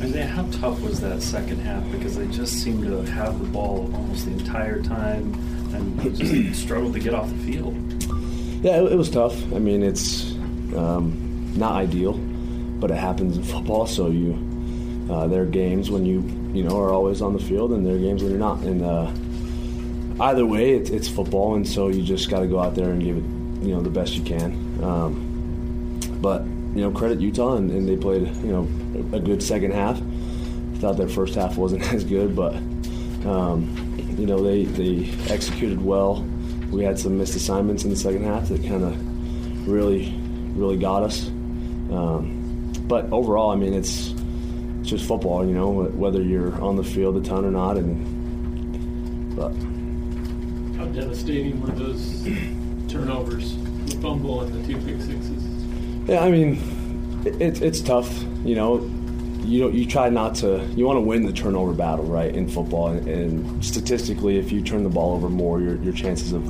And then how tough was that second half? Because they just seemed to have the ball almost the entire time and just struggled to get off the field. Yeah, it, it was tough. I mean, it's um, not ideal, but it happens in football. So you, uh, there are games when you you know are always on the field, and there are games when you're not. And uh, either way, it's, it's football, and so you just got to go out there and give it you know the best you can. Um, but you know, credit Utah, and, and, they played you know a good second half. Thought their first half wasn't as good, but um, you know they they executed well. We had some missed assignments in the second half that kind of really really got us. Um, but overall, I mean, it's it's just football, you know, whether you're on the field a ton or not, and but. How devastating were those turnovers, the fumble and the two pick sixes? Yeah, I mean, it's it's tough. You know, you you try not to. You want to win the turnover battle, right? In football, and, and statistically, if you turn the ball over more, your your chances of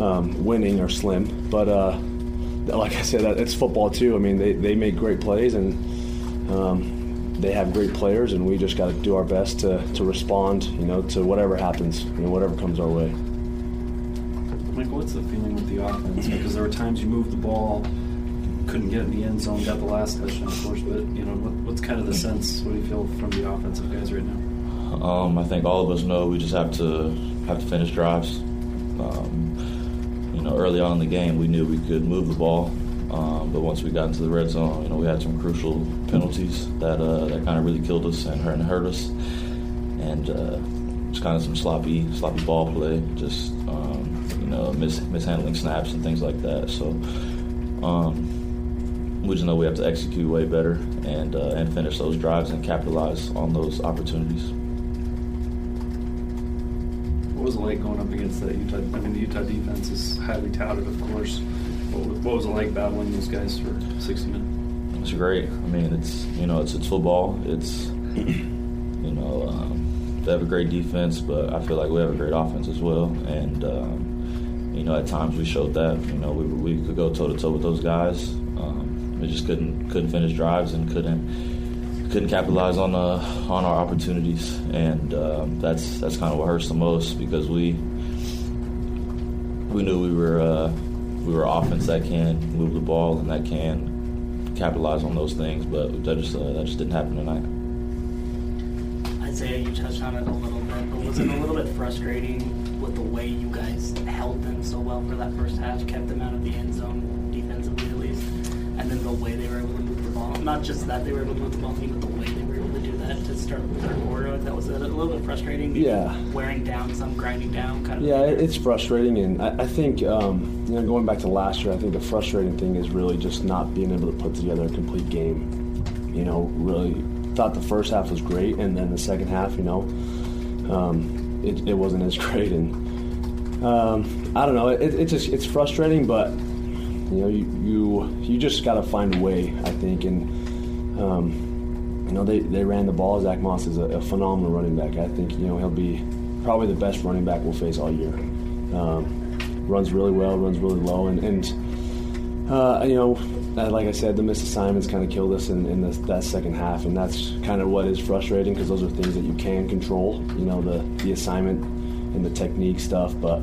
um, winning are slim. But uh, like I said, it's football too. I mean, they they make great plays and. Um, they have great players, and we just got to do our best to, to respond, you know, to whatever happens, you know, whatever comes our way. Mike, what's the feeling with the offense? Because there were times you moved the ball, couldn't get in the end zone, got the last touchdown, of course. But you know, what, what's kind of the sense? What do you feel from the offensive guys right now? Um, I think all of us know we just have to have to finish drives. Um, you know, early on in the game, we knew we could move the ball, um, but once we got into the red zone, you know, we had some crucial penalties that uh, that kind of really killed us and hurt, and hurt us, and uh, just kind of some sloppy sloppy ball play, just um, you know, mis- mishandling snaps and things like that. So. Um, we just know we have to execute way better and uh, and finish those drives and capitalize on those opportunities. What was it like going up against that Utah? I mean, the Utah defense is highly touted, of course. What was it like battling those guys for 60 minutes? It's great. I mean, it's you know, it's it's football. It's you know, um, they have a great defense, but I feel like we have a great offense as well. And um, you know, at times we showed that. You know, we we could go toe to toe with those guys. Um, we just couldn't couldn't finish drives and couldn't couldn't capitalize on uh, on our opportunities, and uh, that's that's kind of what hurts the most because we we knew we were uh, we were offense that can move the ball and that can capitalize on those things, but that just uh, that just didn't happen tonight. Isaiah, you touched on it a little bit, but was it a little bit frustrating with the way you guys held them so well for that first half, kept them out of the end zone? And then the way they were able to move the ball. Not just that they were able to move the ball, but the way they were able to do that to start the third quarter. That was a, little bit frustrating. Yeah. Wearing down, some grinding down, kind of. Yeah, it's frustrating, and I, I think um, you know going back to last year, I think the frustrating thing is really just not being able to put together a complete game. You know, really thought the first half was great, and then the second half, you know, um, it, it, wasn't as great, and um, I don't know. It, it just it's frustrating, but you know, you you, you just got to find a way, I think, and um, you know they, they ran the ball. Zach Moss is a, a, phenomenal running back. I think you know he'll be probably the best running back we'll face all year. Um, runs really well, runs really low, and, and uh, you know, uh, like I said, the missed assignments kind of killed us in, in the, that second half, and that's kind of what is frustrating because those are things that you can control. You know, the the assignment and the technique stuff, but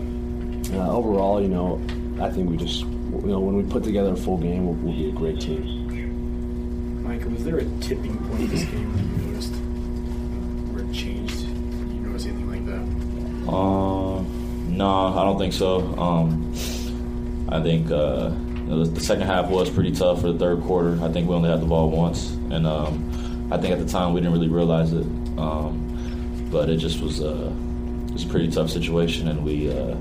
uh, overall, you know, I think we just you know, when we put together a full game, we'll, we'll be a great team. Michael, was there a tipping point in this game that you noticed where it changed? Did you notice anything like that? Uh, no, I don't think so. Um, I think uh, you know, the, the, second half was pretty tough for the third quarter. I think we only had the ball once, and um, I think at the time we didn't really realize it. Um, but it just was, uh, it was a pretty tough situation, and we uh,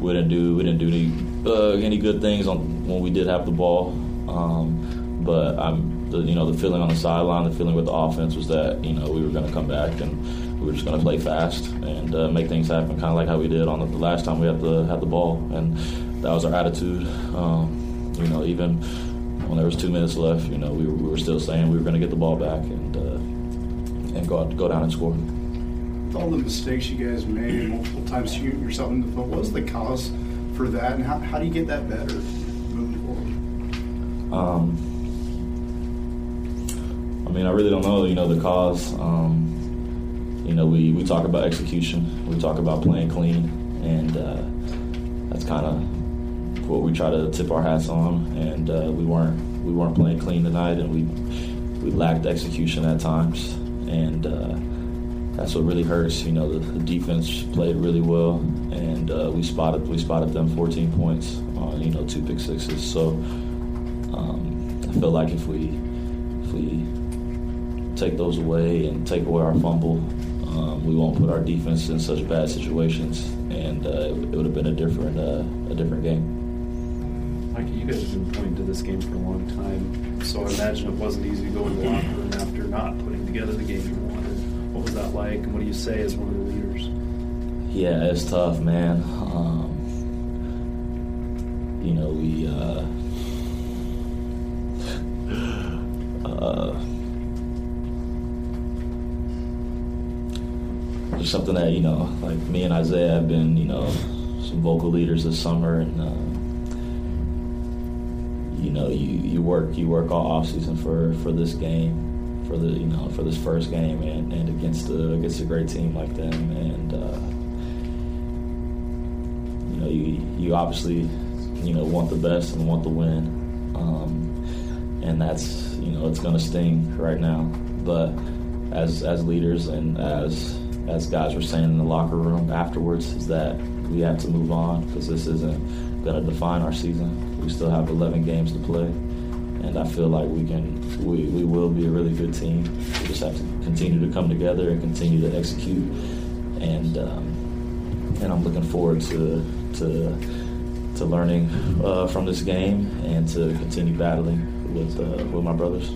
we didn't do we didn't do any uh, any good things on when we did have the ball. Um, but I'm the, you know the feeling on the sideline, the feeling with the offense was that you know we were going to come back and we were just going to play fast and uh, make things happen, kind of like how we did on the, the, last time we had the had the ball, and that was our attitude. Um, you know, even when there was two minutes left, you know we were, we were still saying we were going to get the ball back and uh, and go out, go down and score. All the mistakes you guys made multiple times shooting yourself in the foot, what was the cause? for that, and how, how do you get that better moving forward? Um, I mean, I really don't know. You know, the cause. Um, you know, we, we talk about execution. We talk about playing clean, and uh, that's kind of what we try to tip our hats on. And uh, we weren't we weren't playing clean tonight, and we we lacked execution at times, and uh, that's what really hurts. You know, the, the defense played really well, and uh, we spotted we spotted them 14 points on you know two pick sixes. So um, I feel like if we if we take those away and take away our fumble, um, we won't put our defense in such bad situations, and uh, it, would have been a different uh, a different game. Mike, you guys have been pointing to this game for a long time, so I imagine it wasn't easy to go the locker room after not putting together the game. What was that like, and what do you say as one of the leaders? Yeah, it's tough, man. Um, you know, we. Uh, uh, something that you know, like me and Isaiah have been, you know, some vocal leaders this summer, and uh, you know, you, you work you work all off season for for this game, for the you know for this first game, and, and against the against a great team like them, and uh, you know, you you obviously you know want the best and want the win, um, and that's you know it's to sting right now, but as as leaders and as as guys were saying in the locker room afterwards, is that we have to move on because this isn't going to define our season. We still have 11 games to play, and I feel like we can, we, we will be a really good team. We just have to continue to come together and continue to execute, and um, and I'm looking forward to to to learning uh, from this game and to continue battling with uh, with my brothers.